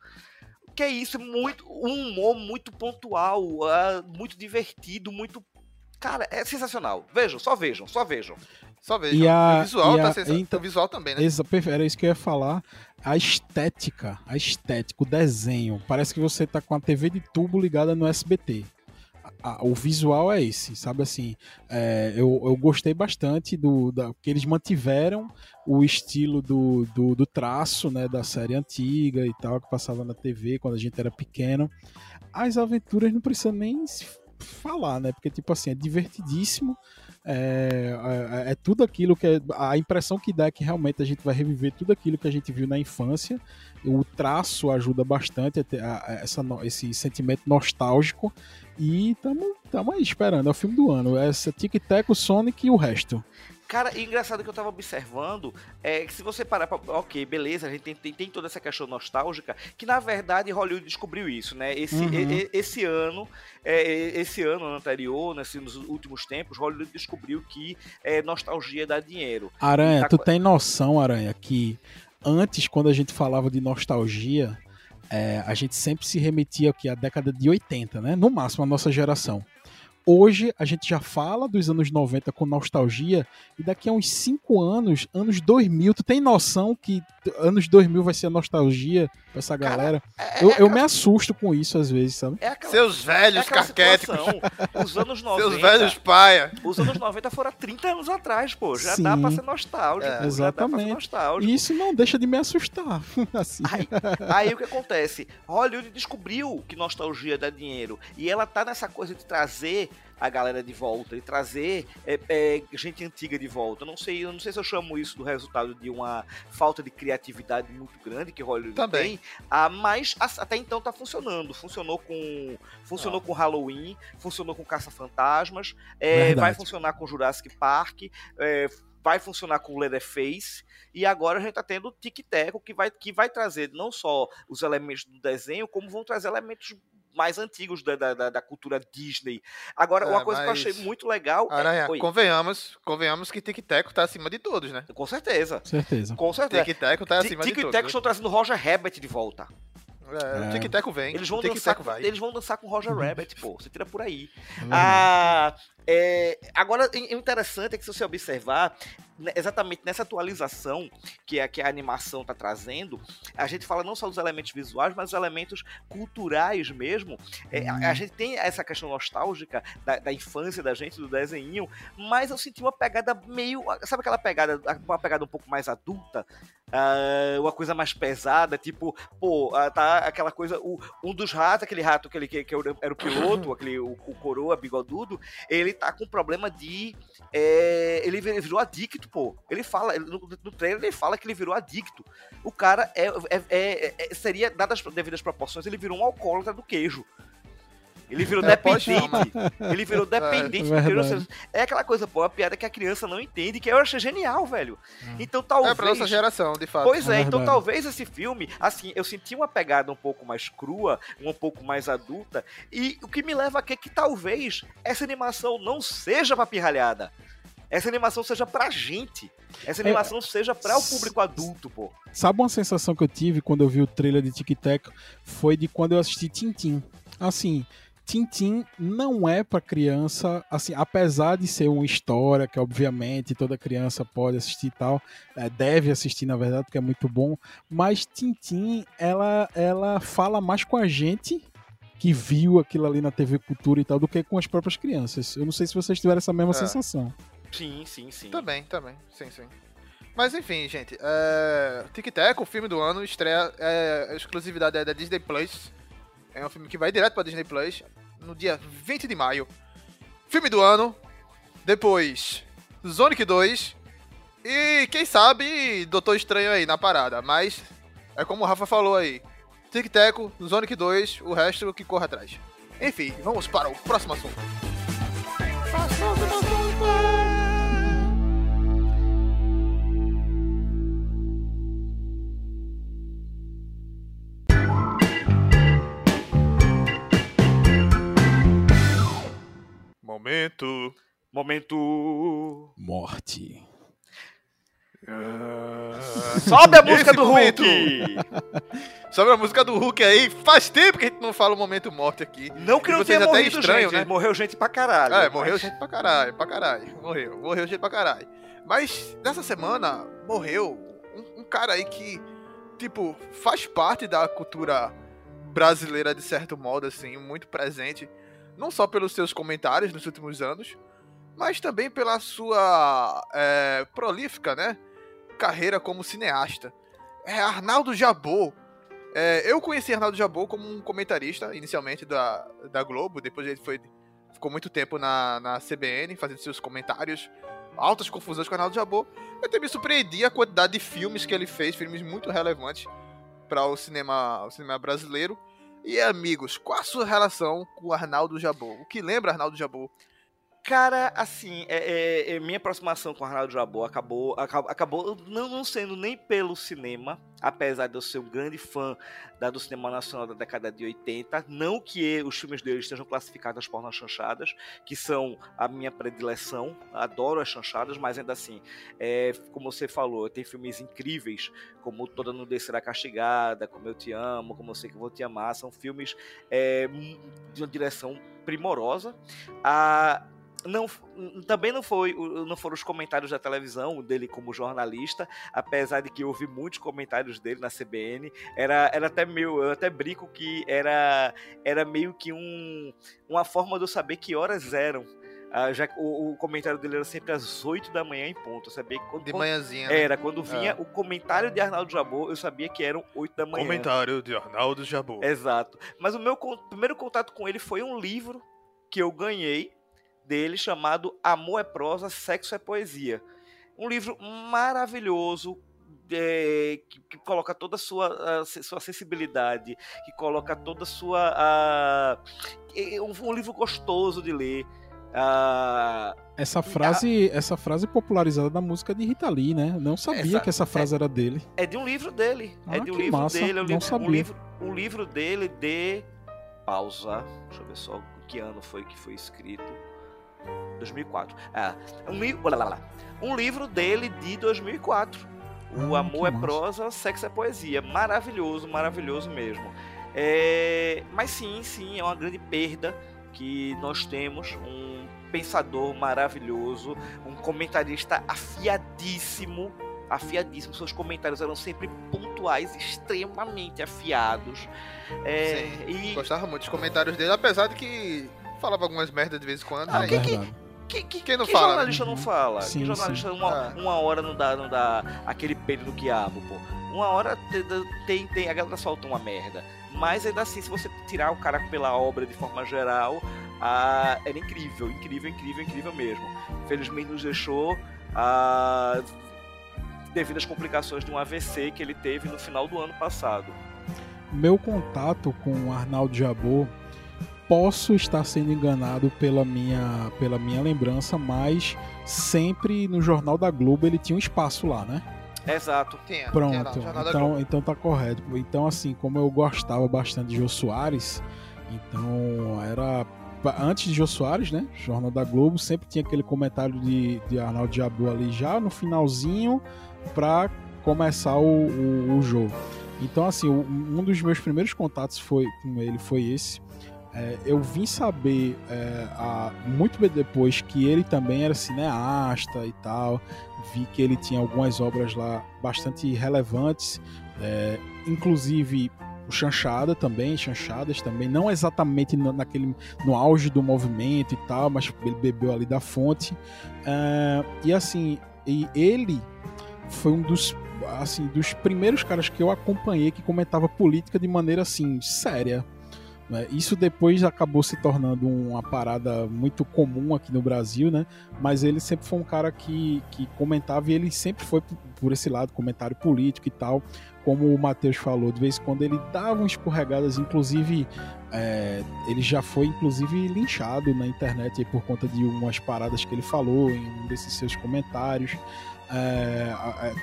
Que é isso, muito um humor muito pontual, uh, muito divertido, muito cara, é sensacional. Vejam, só vejam, só vejam. Só vejam. E a, o visual, tá a, então, o visual também, né? Era isso que eu ia falar. A estética, a estética, o desenho. Parece que você tá com a TV de tubo ligada no SBT a, o visual é esse, sabe assim? É, eu, eu gostei bastante do da, que eles mantiveram o estilo do, do, do, traço, né, da série antiga e tal que passava na TV quando a gente era pequeno. As aventuras não precisam nem falar, né? Porque, tipo assim, é divertidíssimo. É, é, é, tudo aquilo que. É, a impressão que dá é que realmente a gente vai reviver tudo aquilo que a gente viu na infância. O traço ajuda bastante a ter a, essa, esse sentimento nostálgico. E estamos aí esperando. É o filme do ano. É Tic Tac, o Sonic e o resto. Cara, e engraçado que eu tava observando é que se você parar pra. Ok, beleza, a gente tem, tem, tem, toda essa questão nostálgica, que na verdade Hollywood descobriu isso, né? Esse, uhum. e, esse ano, é, esse ano anterior, né, assim, nos últimos tempos, Hollywood descobriu que é, nostalgia dá dinheiro. Aranha, tá... tu tem noção, Aranha, que antes, quando a gente falava de nostalgia, é, a gente sempre se remetia aqui à década de 80, né? No máximo, a nossa geração. Hoje a gente já fala dos anos 90 com nostalgia e daqui a uns 5 anos, anos 2000, tu tem noção que anos 2000 vai ser a nostalgia pra essa Cara, galera? É, eu, é eu me assusto com isso às vezes, sabe? É aquela, Seus velhos é carquéticos. Os anos 90. Seus velhos paia. Os anos 90 foram 30 anos atrás, pô. Já Sim. dá pra ser nostálgico. É, exatamente. Nostálgico. E isso não deixa de me assustar. assim. Aí, aí o que acontece? Hollywood descobriu que nostalgia dá dinheiro. E ela tá nessa coisa de trazer a galera de volta e trazer é, é, gente antiga de volta. Eu não sei, eu não sei se eu chamo isso do resultado de uma falta de criatividade muito grande que Hollywood Também. tem, ah, mas até então tá funcionando. Funcionou com funcionou com Halloween, funcionou com Caça-Fantasmas, é, vai funcionar com Jurassic Park, é, vai funcionar com Leatherface e agora a gente tá tendo o Tic Tac que vai, que vai trazer não só os elementos do desenho, como vão trazer elementos mais antigos da, da, da cultura Disney. Agora, é, uma coisa que eu achei muito legal. É Aranha, é... convenhamos, convenhamos que Tic Teco tá acima de todos, né? Com certeza. Certeza. Com certeza. Tic Teco tá acima de todos. Tic Teco estão trazendo Roger Rabbit de volta. É, o Tic Teco vem. Eles vão, dançar, com, eles vão dançar com Roger Rabbit, pô. Você tira por aí. É ah, é, agora, o interessante é que se você observar, né, exatamente nessa atualização que a, que a animação está trazendo, a gente fala não só dos elementos visuais, mas dos elementos culturais mesmo. É, a, a, uhum. gente tem essa questão nostálgica da, da, infância da gente, do desenho, mas eu senti uma pegada meio. Sabe aquela pegada, uma pegada um pouco mais adulta? Uh, uma coisa mais pesada, tipo, pô, uh, tá aquela coisa. O, um dos ratos, aquele rato que, ele, que, que era o piloto, aquele, o, o coroa bigodudo, ele tá com problema de. É, ele virou adicto, pô. Ele fala, no, no trailer ele fala que ele virou adicto. O cara é, é, é, é seria, dadas as devidas proporções, ele virou um alcoólatra do queijo. Ele virou é, dependente. Ele virou dependente é, do É aquela coisa, pô, a piada que a criança não entende, que eu achei genial, velho. Hum. Então talvez. É pra nossa geração, de fato. Pois é, é então talvez esse filme, assim, eu senti uma pegada um pouco mais crua, um pouco mais adulta, e o que me leva a que, que talvez essa animação não seja pra pirralhada. Essa animação seja pra gente. Essa é, animação é, seja para o público adulto, pô. Sabe uma sensação que eu tive quando eu vi o trailer de Tic Tac? Foi de quando eu assisti Tintin. Assim, Tintin não é para criança, assim, apesar de ser uma história que obviamente toda criança pode assistir e tal, é, deve assistir na verdade porque é muito bom, mas Tintin ela ela fala mais com a gente que viu aquilo ali na TV Cultura e tal do que com as próprias crianças. Eu não sei se vocês tiveram essa mesma é. sensação. Sim, sim, sim. Também, também, sim, sim. Mas enfim, gente, é... Tic Tac, o filme do ano, estreia, é... exclusividade é da Disney Plus. É um filme que vai direto pra Disney Plus no dia 20 de maio. Filme do ano. Depois, Sonic 2. E quem sabe, Doutor Estranho aí na parada. Mas é como o Rafa falou aí. Tic Teco, Sonic 2, o resto que corre atrás. Enfim, vamos para o próximo assunto. Momento. Momento. Morte. Uh... Sobe a música do momento. Hulk! Sobe a música do Hulk aí. Faz tempo que a gente não fala o momento morte aqui. Não que não tenha até morrido estranho, gente, né? Morreu gente pra caralho. É, morreu mas... gente pra caralho, pra caralho. Morreu, morreu gente pra caralho. Mas nessa semana morreu um, um cara aí que, tipo, faz parte da cultura brasileira de certo modo, assim, muito presente não só pelos seus comentários nos últimos anos, mas também pela sua é, prolífica, né, carreira como cineasta. É Arnaldo Jabot. É, eu conheci Arnaldo Jabot como um comentarista, inicialmente da, da Globo, depois ele foi ficou muito tempo na, na CBN, fazendo seus comentários, altas confusões com Arnaldo Jabor. Eu até me surpreendi a quantidade de filmes que ele fez, filmes muito relevantes para o cinema, o cinema brasileiro. E amigos, qual a sua relação com Arnaldo Jabor? O que lembra Arnaldo Jabor? Cara, assim, é, é, é, minha aproximação com Arnaldo Jabor acabou, acabou, acabou não, não, sendo nem pelo cinema, apesar de eu ser um grande fã da, do cinema nacional da década de 80. Não que os filmes dele estejam classificados nas chanchadas, que são a minha predileção. Adoro as chanchadas, mas ainda assim, é, como você falou, tem filmes incríveis, como Toda Nudez Será Castigada, Como Eu Te Amo, Como Eu Sei Que Vou Te Amar. São filmes é, de uma direção primorosa. A, não, também não foi não foram os comentários da televisão dele como jornalista, apesar de que eu ouvi muitos comentários dele na CBN. Era, era até meio, eu até brinco que era, era meio que um, uma forma de eu saber que horas eram. Uh, já o, o, comentário dele era sempre às 8 da manhã em ponto. Eu sabia que quando, de manhãzinha. Né? Era, quando vinha é. o comentário de Arnaldo Jabor, eu sabia que eram 8 da manhã. Comentário de Arnaldo Jabor. Exato. Mas o meu primeiro contato com ele foi um livro que eu ganhei dele chamado Amor é Prosa, Sexo é Poesia. Um livro maravilhoso, é, que, que, coloca toda a sua, a, sua sensibilidade, que coloca toda a sua. A, é um, um, livro gostoso de ler. essa frase, essa frase popularizada da música de Rita Lee, né? Não sabia essa, que essa frase é, era dele. É de um livro dele. Ah, é de um livro massa. dele. É um, Não livro, sabia. um livro, um livro dele de pausa. Deixa eu ver só que ano foi que foi escrito. 2004. É, um, li um livro dele de 2004. O Ah, Amor é massa. Prosa, Sexo é Poesia. Maravilhoso, maravilhoso mesmo. É, mas sim, sim, é uma grande perda que nós temos um pensador maravilhoso, um comentarista afiadíssimo, afiadíssimo. Seus comentários eram sempre pontuais, extremamente afiados. É, Sim, e Gostava muito dos comentários dele, apesar de que falava algumas merdas de vez em quando. Ah, né? que- que- verdade. Que, que, Quem não que fala, jornalista não Uhum. fala? Sim, que jornalista sim. uma, Ah. uma hora não dá, não dá aquele peido no quiabo, pô. Uma hora te- tem, tem, a galera solta uma merda. Mas ainda assim, se você tirar o cara pela obra de forma geral, ah, era incrível, incrível, incrível, incrível mesmo. Infelizmente nos deixou ah, devido às complicações de um AVC que ele teve no final do ano passado. Meu contato com o Arnaldo Jabor posso estar sendo enganado pela minha, pela minha lembrança, mas sempre no Jornal da Globo ele tinha um espaço lá, né? Exato. Tinha, tinha lá, Pronto, da então, então tá correto. Então, assim, como eu gostava bastante de Jô Soares, então era. Antes de Jô Soares, né? Jornal da Globo, sempre tinha aquele comentário de, de Arnaldo Jabor ali já no finalzinho pra começar o, o, o jogo. Então, assim, um dos meus primeiros contatos foi, com ele foi esse. É, eu vim saber é, a- muito bem depois que ele também era cineasta e tal. Vi que ele tinha algumas obras lá bastante relevantes, é, inclusive o Chanchada também, Chanchadas também, não exatamente no, naquele, no auge do movimento e tal, mas ele bebeu ali da fonte. É, e assim, e ele foi um dos assim dos primeiros caras que eu acompanhei que comentava política de maneira assim séria. Né? Isso depois acabou se tornando uma parada muito comum aqui no Brasil, né? Mas ele sempre foi um cara que, que comentava e ele sempre foi por- esse lado, comentário político e tal. Como o Matheus falou, de vez em quando ele dava umas escorregadas, inclusive é, ele já foi inclusive linchado na internet por conta de umas paradas que ele falou em um desses seus comentários. É,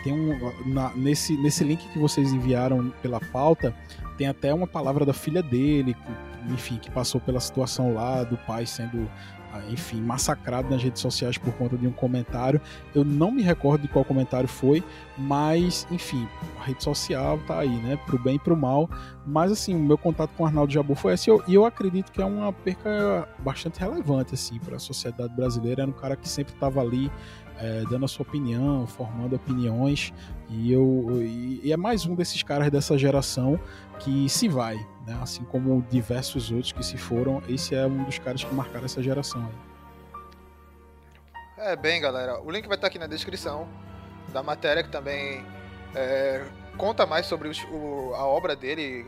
tem um na- nesse, nesse link que vocês enviaram pela pauta tem até uma palavra da filha dele que, enfim que passou pela situação lá do pai sendo ah, enfim massacrado nas redes sociais por conta de um comentário. Eu não me recordo de qual comentário foi mas enfim a rede social tá aí né pro bem e pro mal. Mas assim o meu contato com o Arnaldo Jabor foi esse e eu, eu acredito que é uma perca bastante relevante assim para a sociedade brasileira. Era um cara que sempre estava ali é, dando a sua opinião, formando opiniões, e eu e, é mais um desses caras dessa geração que se vai, né? Assim como diversos outros que se foram, esse é um dos caras que marcaram essa geração. É, bem, galera, o link vai estar aqui na descrição da matéria que também é, conta mais sobre os- o- a obra dele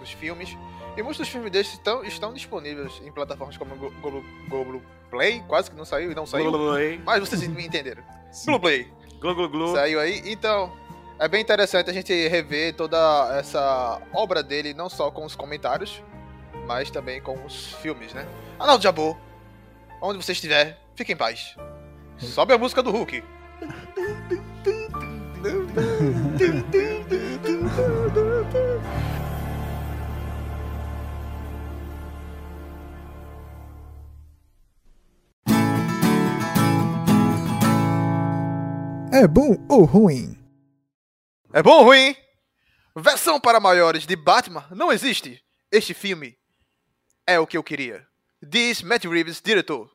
dos filmes. E muitos dos filmes desses estão, estão disponíveis em plataformas como Google Play, quase que não saiu e não saiu. Mas vocês me entenderam. Google Play. Google Glu. Saiu aí. Então, é bem interessante a gente rever toda essa obra dele, não só com os comentários, mas também com os filmes, né? Arnaldo Jabô, onde você estiver, fique em paz. Sobe a música do Hulk. É bom ou ruim? É bom ou ruim? Versão para maiores de Batman não existe. Este filme é o que eu queria. Diz Matt Reeves, diretor.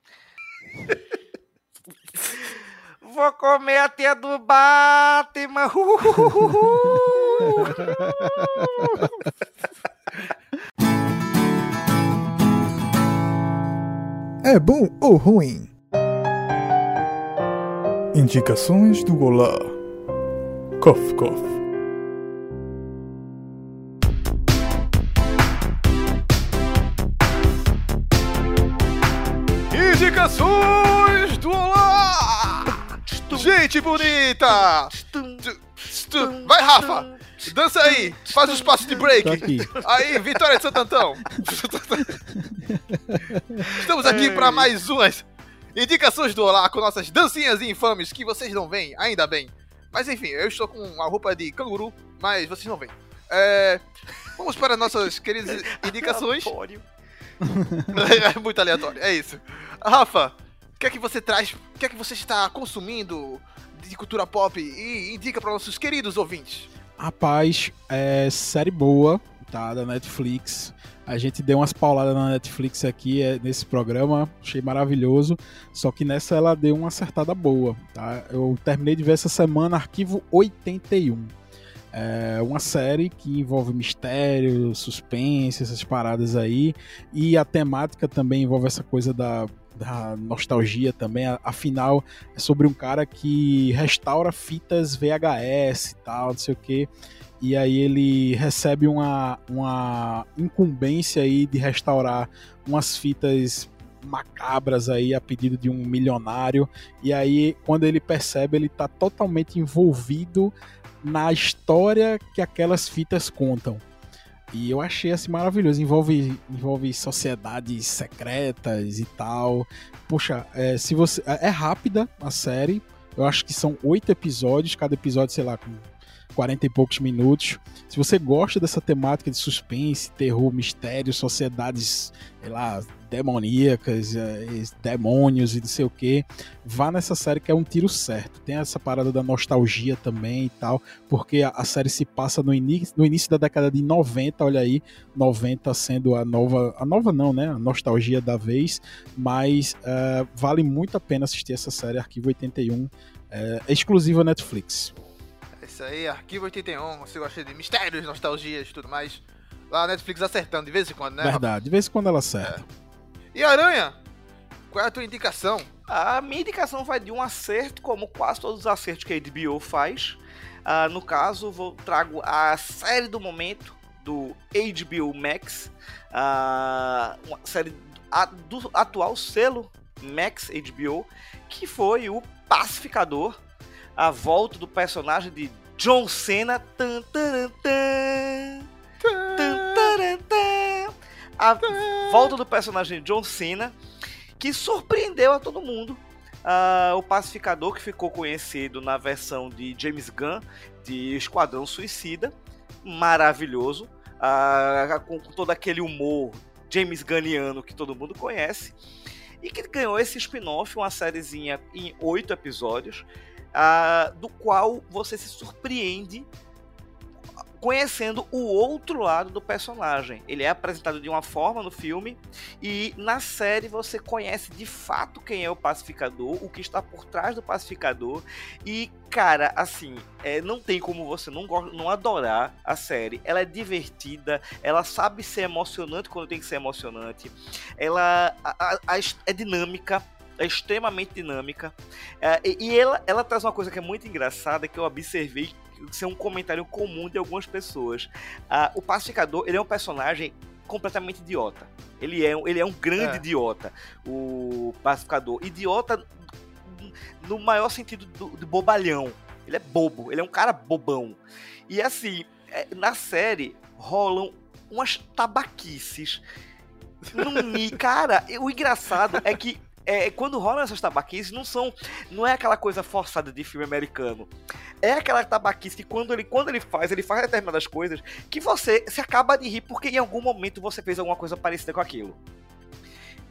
Vou comer a tia do Batman. é bom ou ruim? Indicações do Olá. Cof, cof. Indicações do Olá! Gente bonita! Vai, Rafa! Dança aí! Faz os passos de break! Aí, Vitória de Santantão! Estamos aqui para mais umas Indicações do Olá com nossas dancinhas infames que vocês não veem, ainda bem. Mas enfim, eu estou com uma roupa de canguru, mas vocês não veem. É, vamos para nossas queridas indicações. é muito aleatório, é isso. Rafa, o que é que você traz? O que é que você está consumindo de cultura pop e indica para nossos queridos ouvintes? Rapaz, é série boa, Da Netflix. A gente deu umas pauladas na Netflix aqui é, nesse programa, achei maravilhoso. Só que nessa ela deu uma acertada boa, tá? Eu terminei de ver essa semana Arquivo 81. É uma série que envolve mistério, suspense, essas paradas aí. E a temática também envolve essa coisa da, da nostalgia também. Afinal, é sobre um cara que restaura fitas VHS e tal, não sei o que e aí ele recebe uma, uma incumbência aí de restaurar umas fitas macabras aí a pedido de um milionário. E aí quando ele percebe ele está totalmente envolvido na história que aquelas fitas contam. E eu achei assim maravilhoso. Envolve envolve sociedades secretas e tal. Poxa é, se você é, é rápida a série. Eu acho que são oito episódios. Cada episódio sei lá com 40 e poucos minutos. Se você gosta dessa temática de suspense, terror, mistério, sociedades, sei lá, demoníacas, eh, demônios e não sei o que, vá nessa série que é um tiro certo. Tem essa parada da nostalgia também e tal, porque a, série se passa no, início, no início da década de 90, olha aí, 90 sendo a nova, a nova não, né, a nostalgia da vez, mas uh, vale muito a pena assistir essa série Arquivo 81, é, é exclusiva Netflix isso aí, Arquivo 81, você gosta de mistérios, nostalgias e tudo mais. Lá a Netflix acertando de vez em quando, né? Verdade, de vez em quando ela acerta. É. E Aranha, qual é a tua indicação? A minha indicação vai de um acerto, como quase todos os acertos que a HBO faz. Uh, no caso, vou trago a série do momento do HBO Max, uh, uma série a, do atual selo Max HBO, que foi o Pacificador, a volta do personagem de John Cena. Tan, tan, tan, a volta do personagem John Cena, que surpreendeu a todo mundo. Uh, o Pacificador, que ficou conhecido na versão de James Gunn de Esquadrão Suicida, maravilhoso, uh, com, com todo aquele humor James Gunniano que todo mundo conhece, e que ganhou esse spin-off, uma sériezinha em oito episódios, do qual você se surpreende conhecendo o outro lado do personagem. Ele é apresentado de uma forma no filme e na série você conhece de fato quem é o pacificador, o que está por trás do pacificador e cara, assim, é, não tem como você não, não adorar a série. Ela é divertida, ela sabe ser emocionante quando tem que ser emocionante, ela a, a, a, é dinâmica é extremamente dinâmica. É, e ela, ela traz uma coisa que é muito engraçada, que eu observei ser um comentário comum de algumas pessoas. Ah, o pacificador, ele é um personagem completamente idiota. Ele é, ele é um grande é. idiota, o pacificador. Idiota no maior sentido do, do, bobalhão. Ele é bobo, ele é um cara bobão. E assim, é, na série rolam umas tabaquices. cara, o engraçado é que é, quando rolam essas tabaquices, não são. Não é aquela coisa forçada de filme americano. É aquela tabaquice que quando ele, quando ele faz, ele faz determinadas coisas que você se acaba de rir porque em algum momento você fez alguma coisa parecida com aquilo.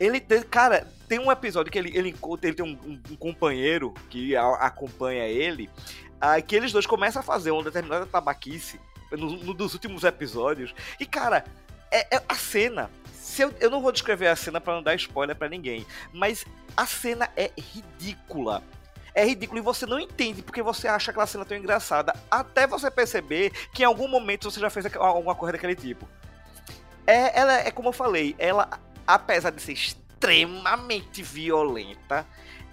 Ele cara, tem um episódio que ele, ele encontra, ele tem um, um, um companheiro que a, acompanha ele, uh, que eles dois começam a fazer uma determinada tabaquice no, no dos últimos episódios. E, cara, é, é a cena se eu, eu não vou descrever a cena para não dar spoiler para ninguém, mas a cena é ridícula. É ridículo e você não entende porque você acha aquela cena tão engraçada, até você perceber que em algum momento você já fez alguma coisa daquele tipo. É, ela é como eu falei, ela, apesar de ser extremamente violenta,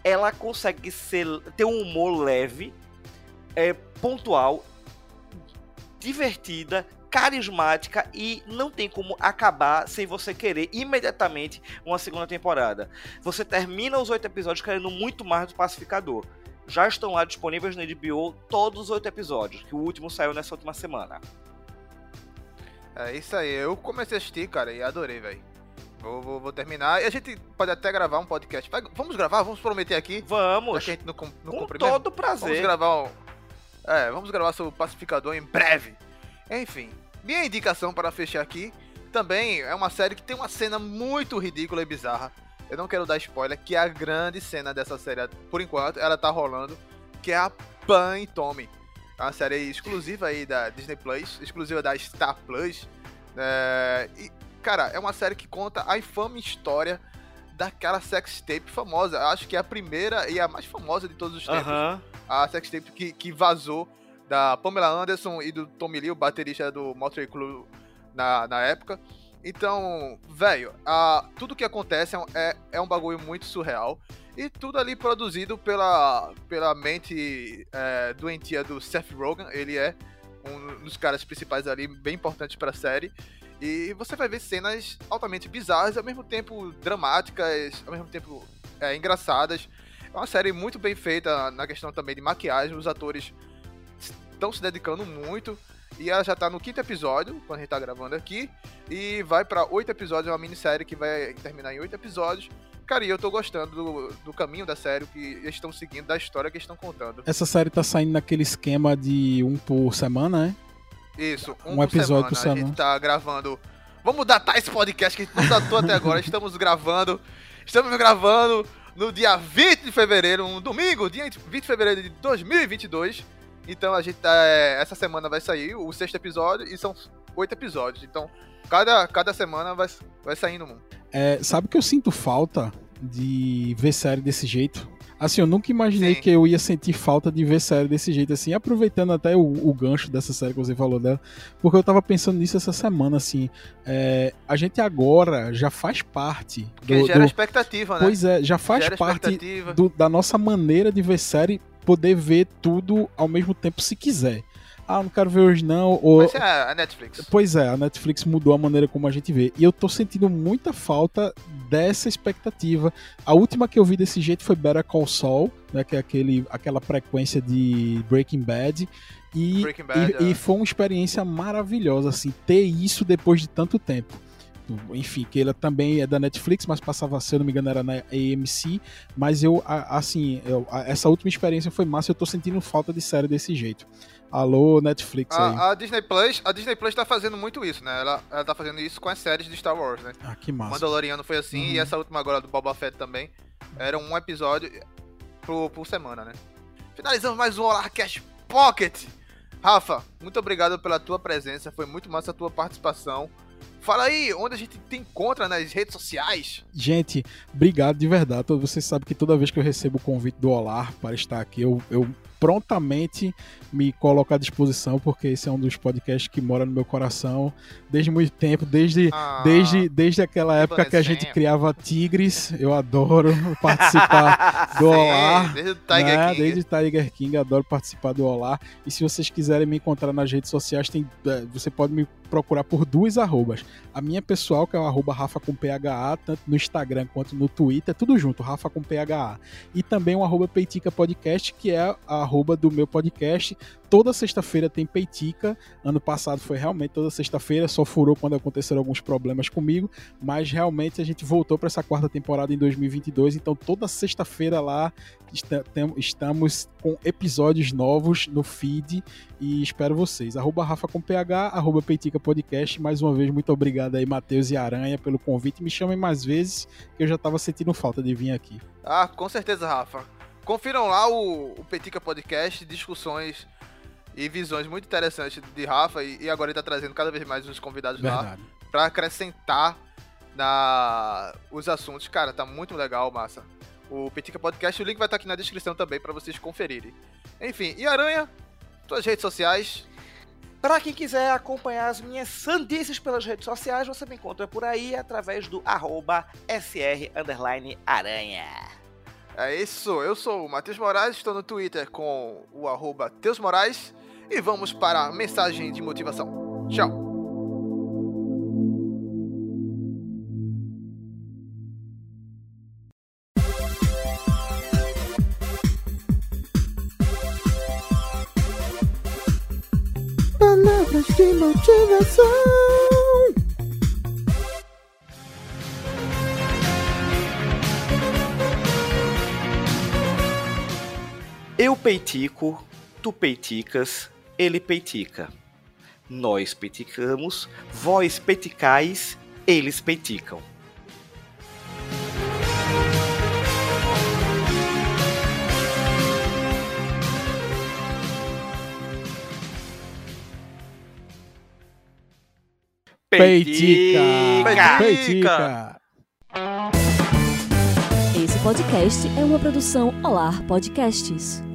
ela consegue ser, ter um humor leve, é, pontual, divertida, carismática e não tem como acabar sem você querer imediatamente uma segunda temporada. Você termina os oito episódios querendo muito mais do Pacificador. Já estão lá disponíveis na HBO todos os oito episódios, que o último saiu nessa última semana. É isso aí, eu comecei a assistir, cara, e adorei, velho. Vou, vou, vou, terminar. E a gente pode até gravar um podcast. Vamos gravar? Vamos prometer aqui? Vamos. Já que não, não Com todo prazer. Vamos gravar um... É, vamos gravar sobre o Pacificador em breve. Enfim, minha indicação para fechar aqui também é uma série que tem uma cena muito ridícula e bizarra. Eu não quero dar spoiler, que é a grande cena dessa série, por enquanto, ela tá rolando, que é a Pan e Tommy. É uma série exclusiva aí da Disney Plus, exclusiva da Star Plus. É... E, cara, é uma série que conta a infame história daquela sex tape famosa. Acho que é a primeira e a mais famosa de todos os tempos. A sex tape que, que vazou da Pamela Anderson e do Tommy Lee, o baterista do Motley Crue na, na época. Então, velho, tudo que acontece é, é um bagulho muito surreal. E tudo ali produzido pela, pela mente é, doentia do Seth Rogen. Ele é um dos caras principais ali, bem importante para a série. E você vai ver cenas altamente bizarras, ao mesmo tempo dramáticas, ao mesmo tempo é, engraçadas. É uma série muito bem feita na questão também de maquiagem. Os atores estão se dedicando muito. E ela já tá no quinto episódio, quando a gente tá gravando aqui. E vai para oito episódios, é uma minissérie que vai terminar em oito episódios. Cara, e eu tô gostando do, do caminho da série que eles estão seguindo, da história que eles estão contando. Essa série tá saindo naquele esquema de um por semana, né? Isso, um, um episódio semana. por semana. A gente tá gravando. Vamos datar esse podcast que a gente não datou até agora. Estamos gravando. Estamos gravando no dia 20 de fevereiro, um domingo, dia 20 de fevereiro de 2022. Então a gente tá, é, essa semana vai sair o sexto episódio e são oito episódios. Então cada, cada semana vai, vai saindo um. É, sabe que eu sinto falta de ver série desse jeito? Assim, eu nunca imaginei Sim. que eu ia sentir falta de ver série desse jeito, assim, aproveitando até o, o, gancho dessa série que você falou dela, porque eu tava pensando nisso essa semana, assim, é, a gente agora já faz parte. Do, gera do, expectativa, né? Pois é, já faz gera parte do, da nossa maneira de ver série poder ver tudo ao mesmo tempo se quiser. Ah, não quero ver hoje não. Ou... Mas é a Netflix. Pois é, a Netflix mudou a maneira como a gente vê. E eu tô sentindo muita falta dessa expectativa. A última que eu vi desse jeito foi Better Call Saul, né, que é aquele, aquela frequência de Breaking Bad. E, Breaking Bad, e, é. e foi uma experiência maravilhosa, assim, ter isso depois de tanto tempo enfim, que ele também é da Netflix, mas passava, se eu não me engano, era na AMC. Mas eu, assim, eu, essa última experiência foi massa. Eu tô sentindo falta de série desse jeito. Alô, Netflix aí. A, a, Disney Plus, a Disney Plus tá fazendo muito isso, né? Ela, ela tá fazendo isso com as séries de Star Wars, né? Ah, que massa. Mandaloriano foi assim, uhum. e essa última agora do Boba Fett também. Era um episódio por, por semana, né? Finalizamos mais um Olarcast Pocket. Rafa, muito obrigado pela tua presença, foi muito massa a tua participação. Fala aí, onde a gente te encontra nas redes sociais? Gente, obrigado de verdade. Você sabe que toda vez que eu recebo o convite do Olar para estar aqui, eu, eu prontamente me coloco à disposição, porque esse é um dos podcasts que mora no meu coração desde muito tempo, desde, ah, desde, desde aquela época que a gente criava tigres. Eu adoro participar do Olá. Desde o Tiger né? King. Desde Tiger King, adoro participar do Olá. E se vocês quiserem me encontrar nas redes sociais, tem, é, você pode me procurar por duas arrobas. A minha pessoal, que é o arroba Rafa com PHA, tanto no Instagram quanto no Twitter, tudo junto, Rafa com PHA. E também o arroba Peitica Podcast, que é a arroba do meu podcast. Toda sexta-feira tem Peitica. Ano passado foi realmente toda sexta-feira, só furou quando aconteceram alguns problemas comigo, mas realmente a gente voltou para essa quarta temporada em 2022, então toda sexta-feira lá estamos com episódios novos no feed e espero vocês. Arroba Rafa com PH, arroba Peitica Podcast. Mais uma vez, muito obrigado aí, Matheus e Aranha, pelo convite. Me chamem mais vezes, que eu já estava sentindo falta de vir aqui. Ah, com certeza, Rafa. Confiram lá o, o Petica Podcast, discussões e visões muito interessantes de Rafa. E, e agora ele tá trazendo cada vez mais uns convidados Verdade. lá para acrescentar na os assuntos. Cara, tá muito legal, massa. O Petica Podcast, o link vai estar tá aqui na descrição também para vocês conferirem. Enfim, e Aranha, suas redes sociais. Para quem quiser acompanhar as minhas sandices pelas redes sociais, você me encontra por aí através do arroba sr aranha. É isso, eu sou o Matheus Moraes, estou no Twitter com o arroba Teus Moraes e vamos para a mensagem de motivação. Tchau! Palavras de motivação. Eu peitico, tu peiticas, ele peitica. Nós peiticamos, vós peiticais, eles peiticam. Peitica! Peitica! Peitica. Esse podcast é uma produção Olar Podcasts.